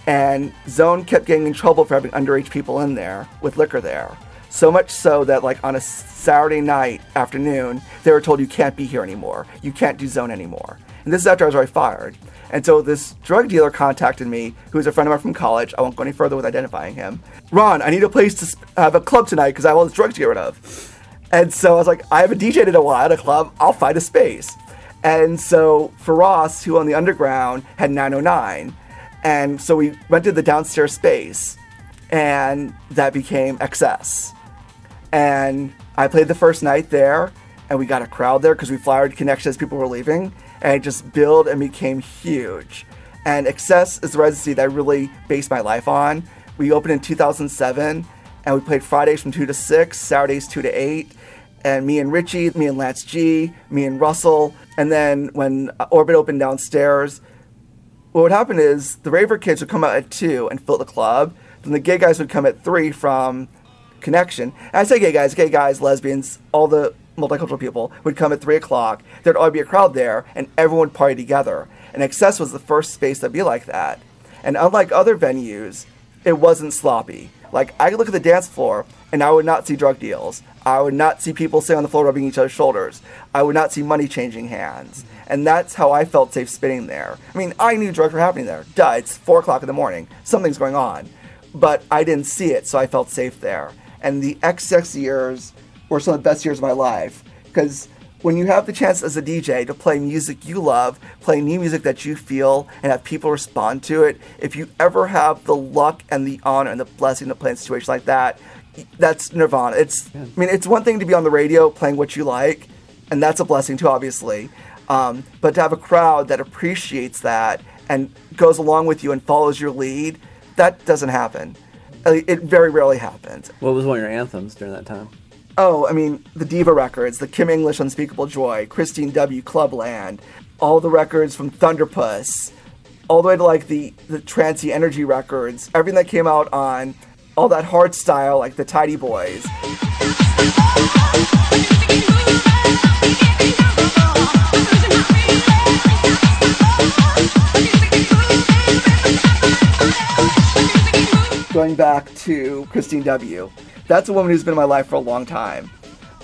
and Zone kept getting in trouble for having underage people in there with liquor there. So much so that, like, on a Saturday night afternoon, they were told, You can't be here anymore. You can't do Zone anymore. And this is after I was already fired. And so this drug dealer contacted me, who was a friend of mine from college. I won't go any further with identifying him. Ron, I need a place to have a club tonight because I have all this drugs to get rid of. And so I was like, I haven't DJed in a while at a club. I'll find a space. And so for Ross, who owned the underground, had 909. And so we rented the downstairs space, and that became XS. And I played the first night there, and we got a crowd there because we flyered connections as people were leaving, and it just built and became huge. And Excess is the residency that I really based my life on. We opened in 2007, and we played Fridays from 2 to 6, Saturdays 2 to 8, and me and Richie, me and Lance G, me and Russell. And then when uh, Orbit opened downstairs, what would happen is the raver kids would come out at 2 and fill the club. Then the gay guys would come at 3 from Connection. And I say gay guys, gay guys, lesbians, all the multicultural people would come at 3 o'clock. There'd always be a crowd there, and everyone would party together. And Excess was the first space that'd be like that. And unlike other venues, it wasn't sloppy. Like, I could look at the dance floor, and I would not see drug deals. I would not see people sitting on the floor rubbing each other's shoulders. I would not see money changing hands. And that's how I felt safe spinning there. I mean, I knew drugs were happening there. Duh, it's 4 o'clock in the morning. Something's going on. But I didn't see it, so I felt safe there. And the XX years were some of the best years of my life. Because when you have the chance as a DJ to play music you love, play new music that you feel, and have people respond to it, if you ever have the luck and the honor and the blessing to play in a situation like that, that's nirvana. It's, I mean, it's one thing to be on the radio playing what you like, and that's a blessing too, obviously. Um, but to have a crowd that appreciates that and goes along with you and follows your lead, that doesn't happen. Uh, It very rarely happens. What was one of your anthems during that time? Oh, I mean, the Diva records, the Kim English Unspeakable Joy, Kristine W. Clubland, all the records from Thunderpuss, all the way to like the, the Trancy Energy records, everything that came out on all that hard style, like the Tidy Boys. Going back to Kristine W. That's a woman who's been in my life for a long time.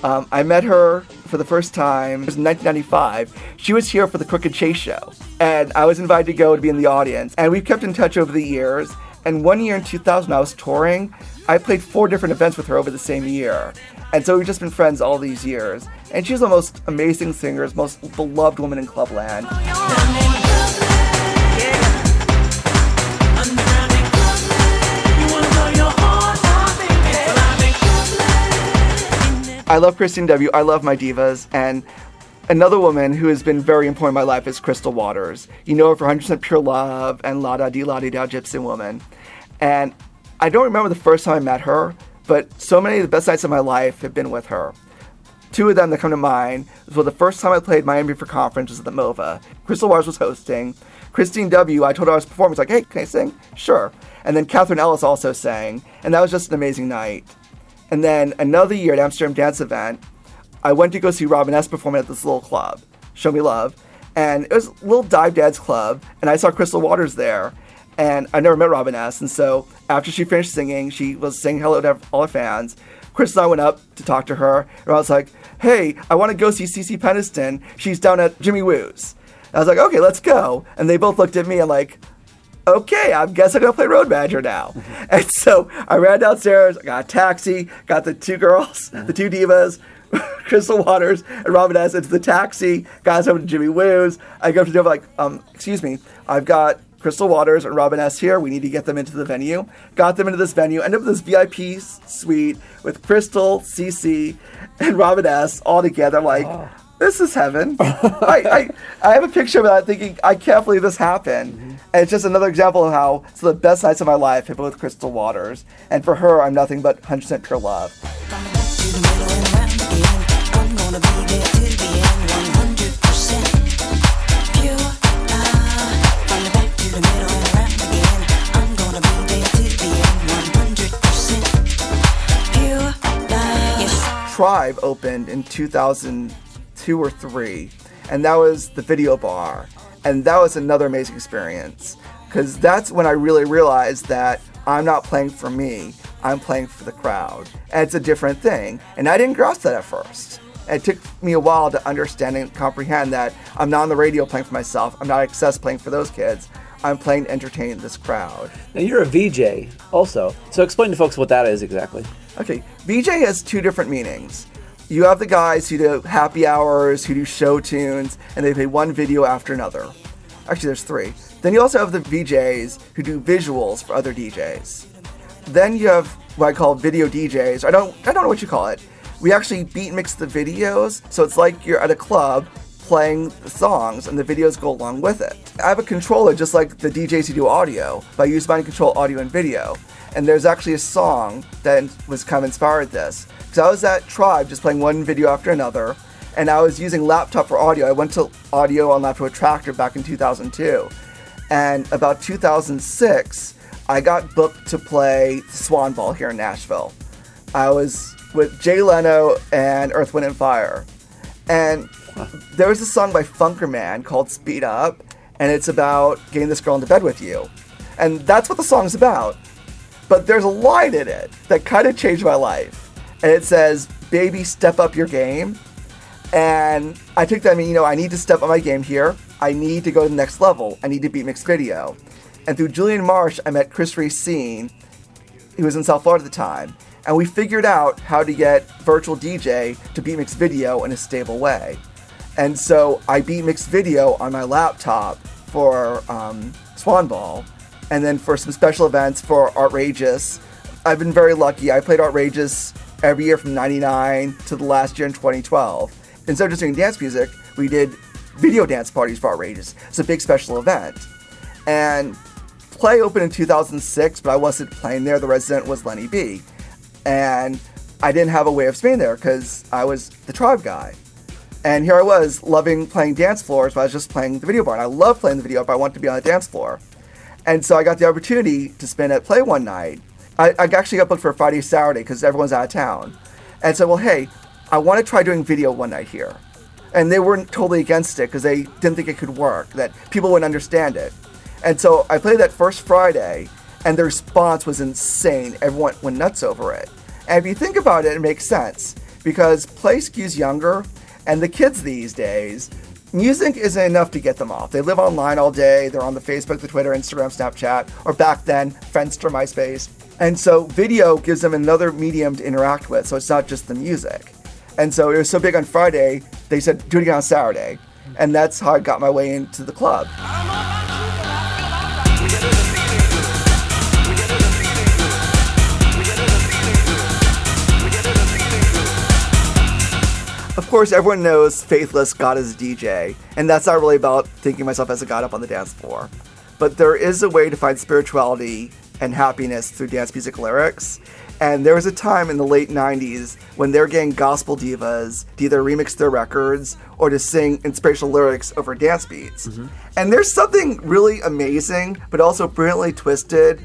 Um, I met her for the first time it was in 1995. She was here for the Crook & Chase show, and I was invited to go to be in the audience. And we've kept in touch over the years. And one year in 2000, I was touring. I played four different events with her over the same year. And so we've just been friends all these years. And she's the most amazing singer, most beloved woman in Clubland. I love Kristine W. I love my divas. And another woman who has been very important in my life is Crystal Waters. You know her for 100% Pure Love and La Da Di La Di Da Gypsy Woman. And I don't remember the first time I met her, but so many of the best nights of my life have been with her. Two of them that come to mind was the first time I played Miami for Conference was at the MOVA. Crystal Waters was hosting. Kristine W., I told her I was performing. She's like, hey, can I sing? Sure. And then Katherine Ellis also sang. And that was just an amazing night. And then another year at Amsterdam Dance Event, I went to go see Robin S. performing at this little club, Show Me Love. And it was a little dive dad's club, and I saw Crystal Waters there. And I never met Robin S. And so after she finished singing, she was saying hello to all her fans. Chris and I went up to talk to her, and I was like, "Hey, I want to go see Cece Peniston. She's down at Jimmy Woo's." I was like, "Okay, let's go." And they both looked at me and like, "Okay, I guess I'm gonna play Road Manager now." [laughs] and so I ran downstairs, I got a taxi, got the two girls, the two divas. [laughs] Crystal Waters and Robin S. into the taxi, got us over to Jimmy Woo's. I go up to Dover like, um, excuse me, I've got Crystal Waters and Robin S. here. We need to get them into the venue. Got them into this venue. Ended up with this VIP suite with Crystal, CC, and Robin S. all together. Like, this is heaven. [laughs] I, I, I have a picture of that thinking, I can't believe this happened. And it's just another example of how it's the best nights of my life have been with Crystal Waters. And for her, I'm nothing but 100% pure love. Tribe opened in 2002 or 3, and that was the video bar. And that was another amazing experience because that's when I really realized that I'm not playing for me, I'm playing for the crowd. And it's a different thing. And I didn't grasp that at first. And it took me a while to understand and comprehend that I'm not on the radio playing for myself, I'm not at Access playing for those kids. I'm playing to entertain this crowd. Now you're a VJ also, so explain to folks what that is exactly. Okay, VJ has two different meanings. You have the guys who do happy hours, who do show tunes, and they play one video after another. Actually, there's three. Then you also have the VJs who do visuals for other DJs. Then you have what I call video DJs. I don't, I don't know what you call it. We actually beat mix the videos, so it's like you're at a club playing the songs and the videos go along with it. I have a controller just like the DJs who do audio, but I use mine to control audio and video. And there's actually a song that was kind of inspired this. Because I was at Tribe just playing one video after another, and I was using laptop for audio. I went to audio on laptop with Traktor back in 2002. And about 2006, I got booked to play Swan Ball here in Nashville. I was with Jay Leno and Earth, Wind, and Fire. And there was a song by Funkerman called Speed Up, and it's about getting this girl into bed with you. And that's what the song's about. But there's a line in it that kind of changed my life. And it says, Baby, step up your game. And I took that, I mean, you know, I need to step up my game here. I need to go to the next level. I need to beat mixed video. And through Julian Marsh, I met Chris Racine, who was in South Florida at the time. And we figured out how to get virtual DJ to beat mixed video in a stable way. And so I beat mixed video on my laptop for um, Swan Ball, and then for some special events for Outrageous. I've been very lucky. I played Outrageous every year from 99 to the last year in 2012. Instead of just doing dance music, we did video dance parties for Outrageous. It's a big special event. And Play opened in 2006, but I wasn't playing there. The resident was Lenny B. And I didn't have a way of staying there because I was the tribe guy. And here I was loving playing dance floors, but I was just playing the video bar. And I love playing the video, but I want to be on the dance floor. And so I got the opportunity to spend at Play one night. I, I actually got booked for Friday, Saturday because everyone's out of town. And said, well, hey, I want to try doing video one night here. And they weren't totally against it because they didn't think it could work, that people wouldn't understand it. And so I played that first Friday, and the response was insane. Everyone went nuts over it. And if you think about it, it makes sense because play skews younger, and the kids these days, music isn't enough to get them off. They live online all day. They're on the Facebook, the Twitter, Instagram, Snapchat, or back then, Friendster, MySpace. And so video gives them another medium to interact with, so it's not just the music. And so it was so big on Friday, they said, do it again on Saturday. And that's how I got my way into the club. Of course, everyone knows Faithless God is a DJ, and that's not really about thinking myself as a god up on the dance floor. But there is a way to find spirituality and happiness through dance music lyrics. And there was a time in the late 90s when they were getting gospel divas to either remix their records or to sing inspirational lyrics over dance beats. Mm-hmm. And there's something really amazing, but also brilliantly twisted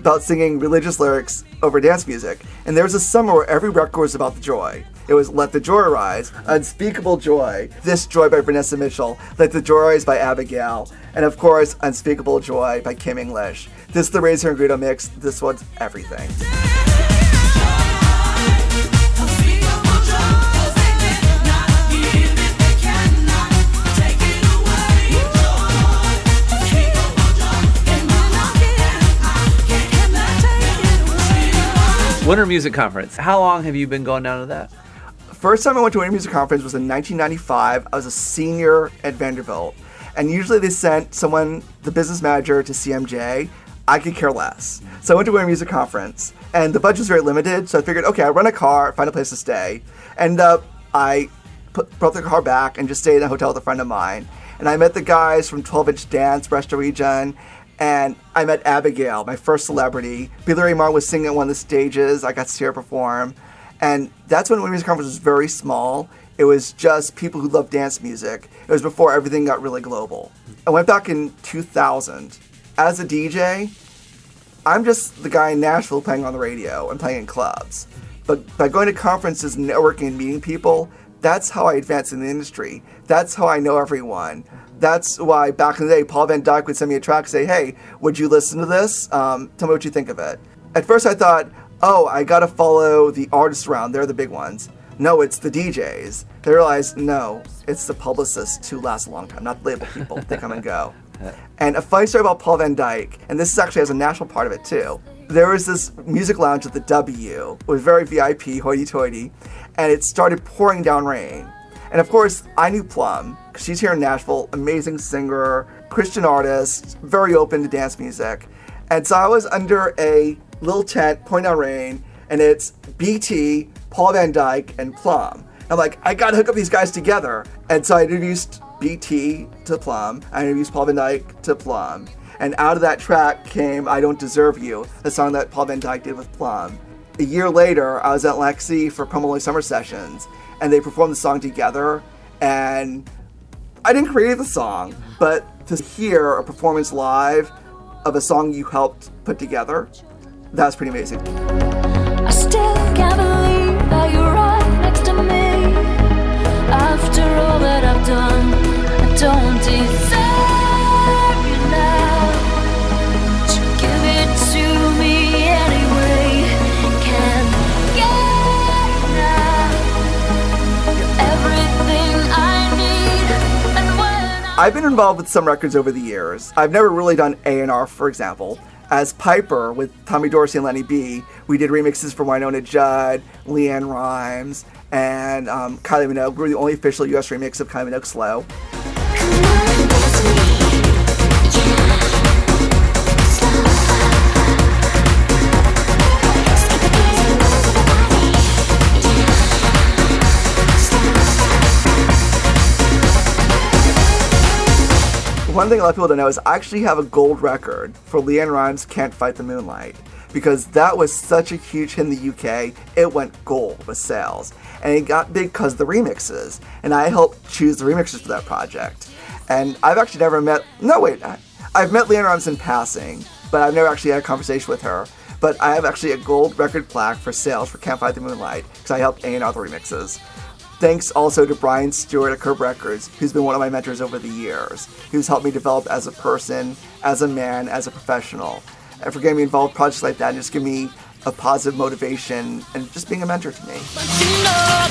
about singing religious lyrics over dance music. And there was a summer where every record was about the joy. It was Let the Joy Rise, Unspeakable Joy, This Joy by Vanessa Mitchell, Let the Joy Rise by Abigail, and of course, Unspeakable Joy by Kim English. This is the Razor and Guido mix. This one's everything. Winter Music Conference. How long have you been going down to that? First time I went to a music conference was in 1995. I was a senior at Vanderbilt, and usually they sent someone, the business manager, to CMJ. I could care less, so I went to a music conference, and the budget was very limited. So I figured, okay, I rent a car, find a place to stay. End up, I put, brought the car back and just stayed in a hotel with a friend of mine. And I met the guys from 12 Inch Dance, Bresta Region, and I met Abigail, my first celebrity. Billie Ray Martin was singing at one of the stages. I got to see her perform. And that's when Women's conference was very small. It was just people who love dance music. It was before everything got really global. I went back in 2000. As a DJ, I'm just the guy in Nashville playing on the radio and playing in clubs. But by going to conferences, networking, and meeting people, that's how I advance in the industry. That's how I know everyone. That's why back in the day, Paul van Dyk would send me a track and say, Hey, would you listen to this? Um, tell me what you think of it. At first, I thought, Oh, I gotta follow the artists around. They're the big ones. No, it's the DJs. They realize, no, it's the publicists who last a long time, not the label people. they come and go. [laughs] And a funny story about Paul van Dyk, and this is actually has a national part of it too. There was this music lounge at the W, it was very VIP, hoity-toity, and it started pouring down rain. And of course, I knew Plumb because she's here in Nashville, amazing singer, Christian artist, very open to dance music. And so I was under a little tent, Point rain, and it's BT, Paul van Dyk, and Plumb. I'm like, I gotta hook up these guys together. And so I introduced BT to Plumb. I introduced Paul van Dyk to Plumb. And out of that track came I Don't Deserve You, the song that Paul van Dyk did with Plumb. A year later, I was at Lexi for Promo Summer Sessions, and they performed the song together. And I didn't create the song, but to hear a performance live of a song you helped put together, that's pretty amazing. I still can't believe that you're right next to me. After all that I've done, I don't deserve you now. But you give it to me anyway. Can't get enough. You're everything I need, and when I I've been involved with some records over the years. I've never really done A&R, for example. As Piper with Tommy Dorsey and Lenny B, we did remixes for Wynonna Judd, LeAnn Rimes, and um, Kylie Minogue. We were the only official U.S. remix of Kylie Minogue Slow. One thing a lot of people don't know is I actually have a gold record for LeAnn Rimes' Can't Fight the Moonlight because that was such a huge hit in the UK. It went gold with sales. And it got big because the remixes. And I helped choose the remixes for that project. And I've actually never met, no, wait, I- I've met LeAnn Rimes in passing, but I've never actually had a conversation with her. But I have actually a gold record plaque for sales for Can't Fight the Moonlight because I helped A&R the remixes. Thanks also to Brian Stewart at Curb Records, who's been one of my mentors over the years, who's helped me develop as a person, as a man, as a professional. And for getting me involved in projects like that and just give me a positive motivation and just being a mentor to me. you know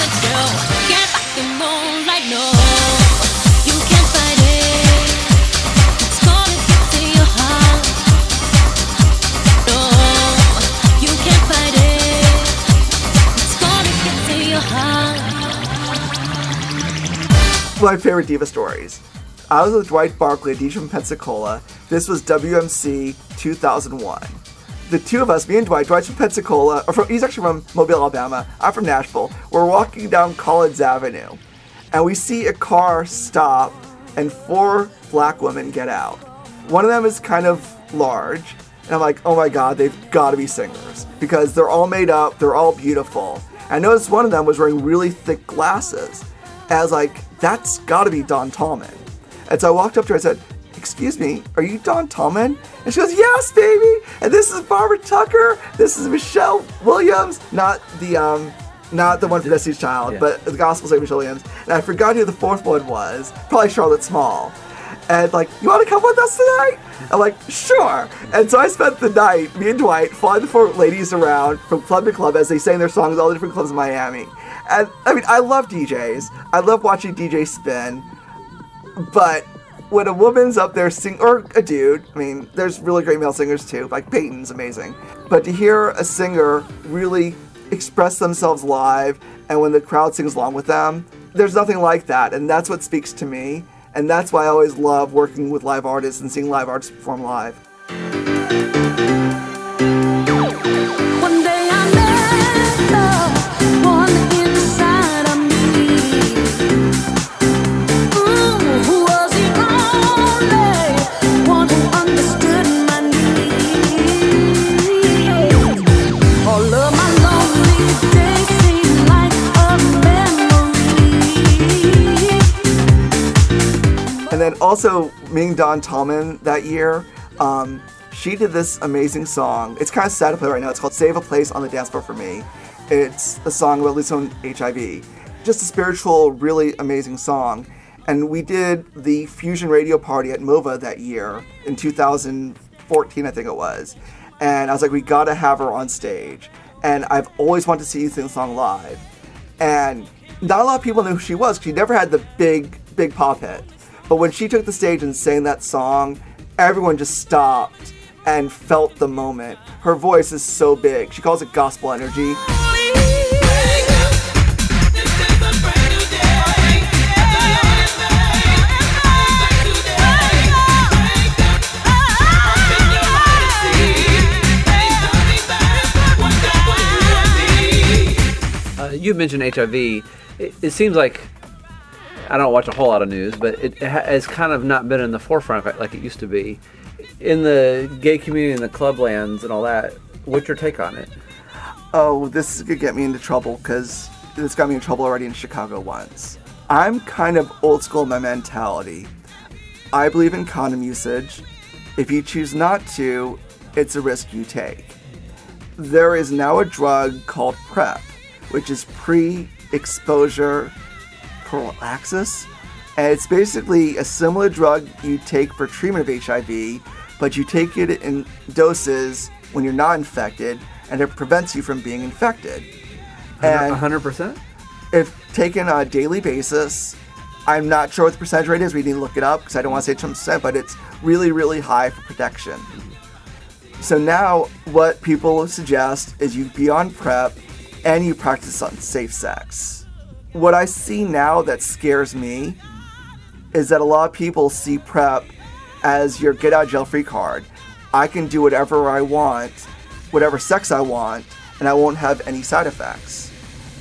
my favorite diva stories. I was with Dwight Barkley, a DJ from Pensacola. This was WMC 2001. The two of us, me and Dwight, Dwight's from Pensacola, or from, he's actually from Mobile, Alabama. I'm from Nashville. We're walking down Collins Avenue, and we see a car stop, and four black women get out. One of them is kind of large, and I'm like, oh my god, they've got to be singers because they're all made up, they're all beautiful. I noticed one of them was wearing really thick glasses. Was like, that's got to be Dawn Tallman. And so I walked up to her and said, Excuse me, are you Dawn Tallman? And she goes, Yes, baby. And this is Barbara Tucker. This is Michelle Williams, not the um, not the one from Destiny's Child, Yeah. but the gospel singer Michelle Williams. And I forgot who the fourth one was. Probably Charlotte Small. And like, you want to come with us tonight? I'm like, sure. And so I spent the night, me and Dwight, following the four ladies around from club to club as they sang their songs all the different clubs in Miami. And I mean, I love DJs. I love watching DJs spin. But when a woman's up there sing or a dude, I mean, there's really great male singers too, like Peyton's amazing. But to hear a singer really express themselves live and when the crowd sings along with them, there's nothing like that. And that's what speaks to me. And that's why I always love working with live artists and seeing live artists perform live. Then also meeting Dawn Tallman that year, um, she did this amazing song. It's kind of sad to play right now. It's called Save a Place on the Dance Floor for Me. It's a song about losing HIV. Just a spiritual, really amazing song. And we did the Fusion Radio Party at MOVA that year in 2014, I think it was. And I was like, we gotta have her on stage. And I've always wanted to see you sing the song live. And not a lot of people knew who she was. she never had the big, big pop hit. But when she took the stage and sang that song, everyone just stopped and felt the moment. Her voice is so big. She calls it gospel energy. Uh, you mentioned HIV. It, it seems like I don't watch a whole lot of news, but it ha- has kind of not been in the forefront like- it used to be. In the gay community and the club lands and all that, what's your take on it? Oh, this could get me into trouble because this got me in trouble already in Chicago once. I'm kind of old school in my mentality. I believe in condom usage. If you choose not to, it's a risk you take. There is now a drug called PrEP, which is pre exposure prophylaxis. And it's basically a similar drug you take for treatment of HIV, but you take it in doses when you're not infected, and it prevents you from being infected. And 100%? if taken on a daily basis, I'm not sure what the percentage rate is. We need to look it up because I don't want to say 10%, but it's really, really high for protection. So now, what people suggest is you be on PrEP and you practice on safe sex. What I see now that scares me is that a lot of people see PrEP as your get out of jail free card. I can do whatever I want, whatever sex I want, and I won't have any side effects.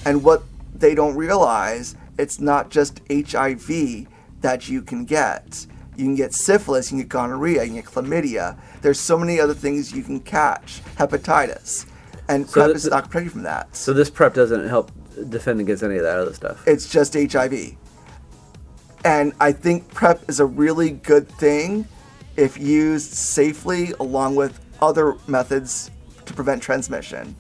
And what they don't realize, it's not just HIV that you can get. You can get syphilis, you can get gonorrhea, you can get chlamydia. There's so many other things you can catch, hepatitis. And So PrEP th- is not protecting you from that. So this prep doesn't help defend against any of that other stuff. It's just HIV. And I think PrEP is a really good thing if used safely along with other methods to prevent transmission.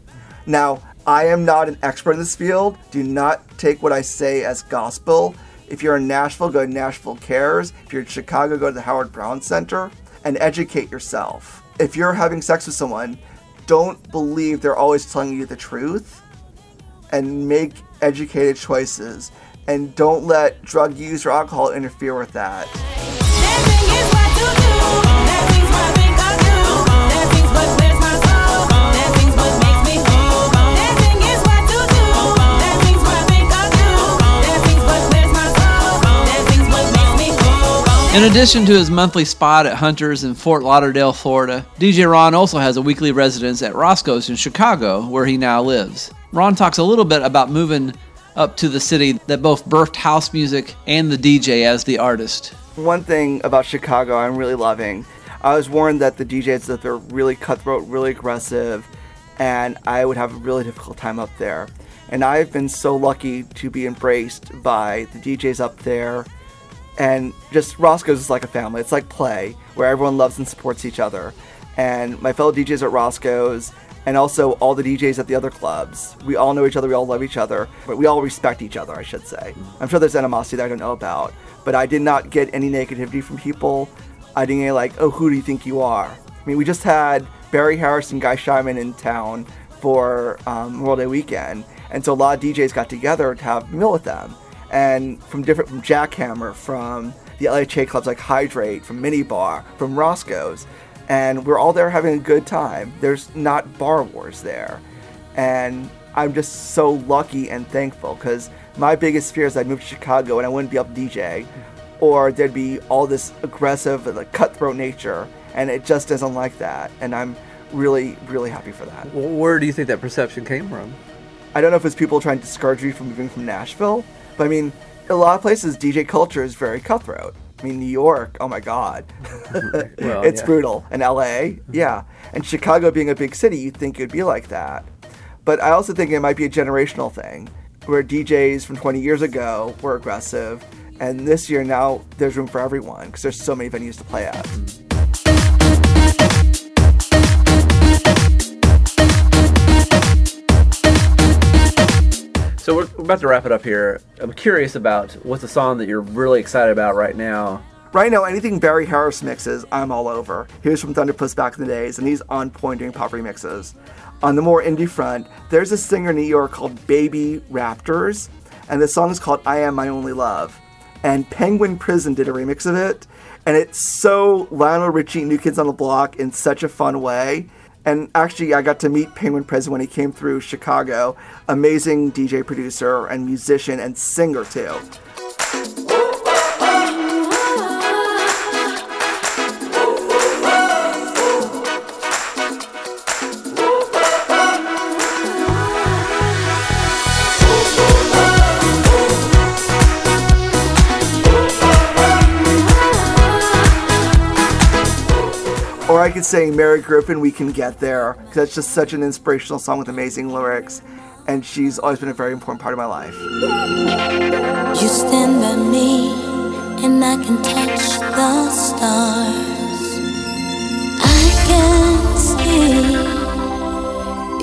Now, I am not an expert in this field. Do not take what I say as gospel. If you're in Nashville, go to Nashville Cares. If you're in Chicago, go to the Howard Brown Center and educate yourself. If you're having sex with someone, don't believe they're always telling you the truth and make educated choices. And don't let drug use or alcohol interfere with that. In addition to his monthly spot at Hunter's in Fort Lauderdale, Florida, DJ Ron also has a weekly residence at Roscoe's in Chicago, where he now lives. Ron talks a little bit about moving up to the city that both birthed house music and the DJ as the artist. One thing about Chicago I'm really loving, I was warned that the DJs that they're really cutthroat, really aggressive, and I would have a really difficult time up there. And I've been so lucky to be embraced by the DJs up there. And just Roscoe's is like a family. It's like play, where everyone loves and supports each other. And my fellow DJs at Roscoe's, and also all the DJs at the other clubs, we all know each other, we all love each other, but we all respect each other, I should say. I'm sure there's animosity that I don't know about, but I did not get any negativity from people. I didn't get like, oh, who do you think you are? I mean, we just had Barry Harris and Guy Scheiman in town for um, Memorial Day weekend, and so a lot of DJs got together to have a meal with them and from different from Jackhammer, from the LHA clubs like Hydrate, from Minibar, from Roscoe's, and we're all there having a good time. There's not bar wars there, and I'm just so lucky and thankful because my biggest fear is I'd move to Chicago and I wouldn't be able to DJ, or there'd be all this aggressive, like cutthroat nature, and it just isn't like that. And I'm really, really happy for that. Well, where do you think that perception came from? I don't know if it's people trying to discourage me from moving from Nashville, but I mean, a lot of places DJ culture is very cutthroat. I mean, New York, oh my God, [laughs] Well, it's yeah. brutal. And LA, yeah, and Chicago being a big city, you'd think it'd be like that. But I also think it might be a generational thing, where DJs from 20 years ago were aggressive, and this year now there's room for everyone because there's so many venues to play at. So we're we're about to wrap it up here. I'm curious about what's a song that you're really excited about right now. Right now, anything Barry Harris mixes, I'm all over. He was from Thunderpuss back in the days, and he's on point doing pop remixes. On the more indie front, there's a singer in New York called Baby Raptors, and the song is called I Am My Only Love. And Penguin Prison did a remix of it, and it's so Lionel Richie, New Kids on the Block, in such a fun way. And actually, I got to meet Penguin Prison when he came through Chicago. Amazing DJ producer and musician and singer, too. I could say Mary Griffin, We Can Get There, because that's just such an inspirational song with amazing lyrics. And she's always been a very important part of my life. You stand by me, and I can touch the stars. I can see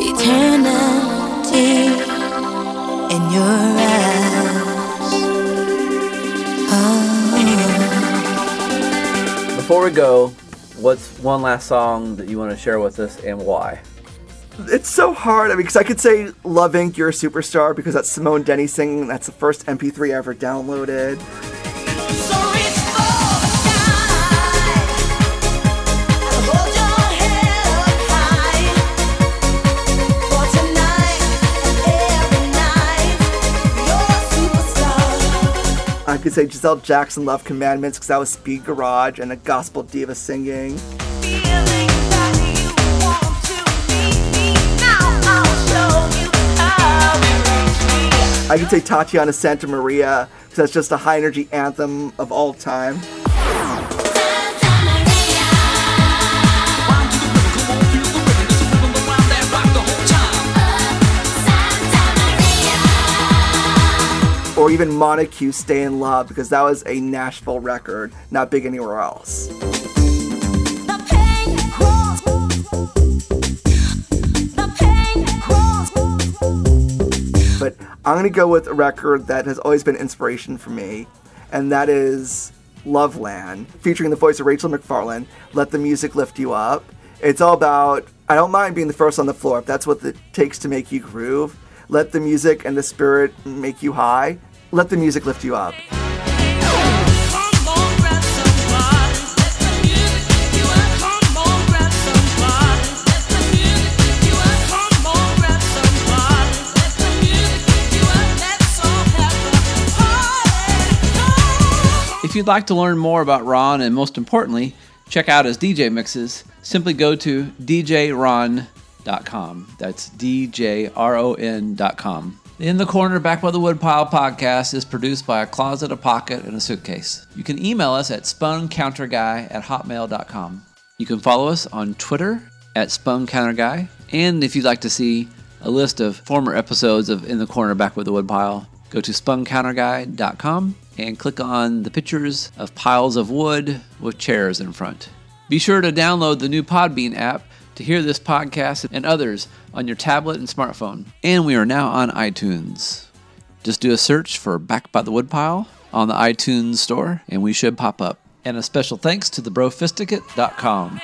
eternity in your eyes. Oh. Before we go, what's one last song that you want to share with us and why? It's so hard. I mean, because I could say Love Inc., You're a Superstar, because that's Simone Denny singing. That's the first MP3 I ever downloaded. I could say Gisele Jackson, Love Commandments, because that was Speed Garage and a gospel diva singing. I could say Tatiana Santa Maria, because that's just a high energy anthem of all time. Or even Montague Stay in Love, because that was a Nashville record, not big anywhere else. But I'm gonna go with a record that has always been inspiration for me, and that is Loveland, featuring the voice of Rachel McFarlane. Let the music lift you up. It's all about I don't mind being the first on the floor if that's what it takes to make you groove. Let the music and the spirit make you high. Let the music lift you up. If you'd like to learn more about Ron and most importantly, check out his DJ mixes, simply go to djron.com. That's D-J-R-O-N.com. In the Corner Back by the Woodpile podcast is produced by a closet, a pocket, and a suitcase. You can email us at spuncounterguy at hotmail.com. You can follow us on Twitter at spuncounterguy. And if you'd like to see a list of former episodes of In the Corner Back with the Woodpile, go to spuncounterguy.com and click on the pictures of piles of wood with chairs in front. Be sure to download the new Podbean app to hear this podcast and others on your tablet and smartphone. And we are now on iTunes. Just do a search for Back by the Woodpile on the iTunes store and we should pop up. And a special thanks to thebrofisticate.com.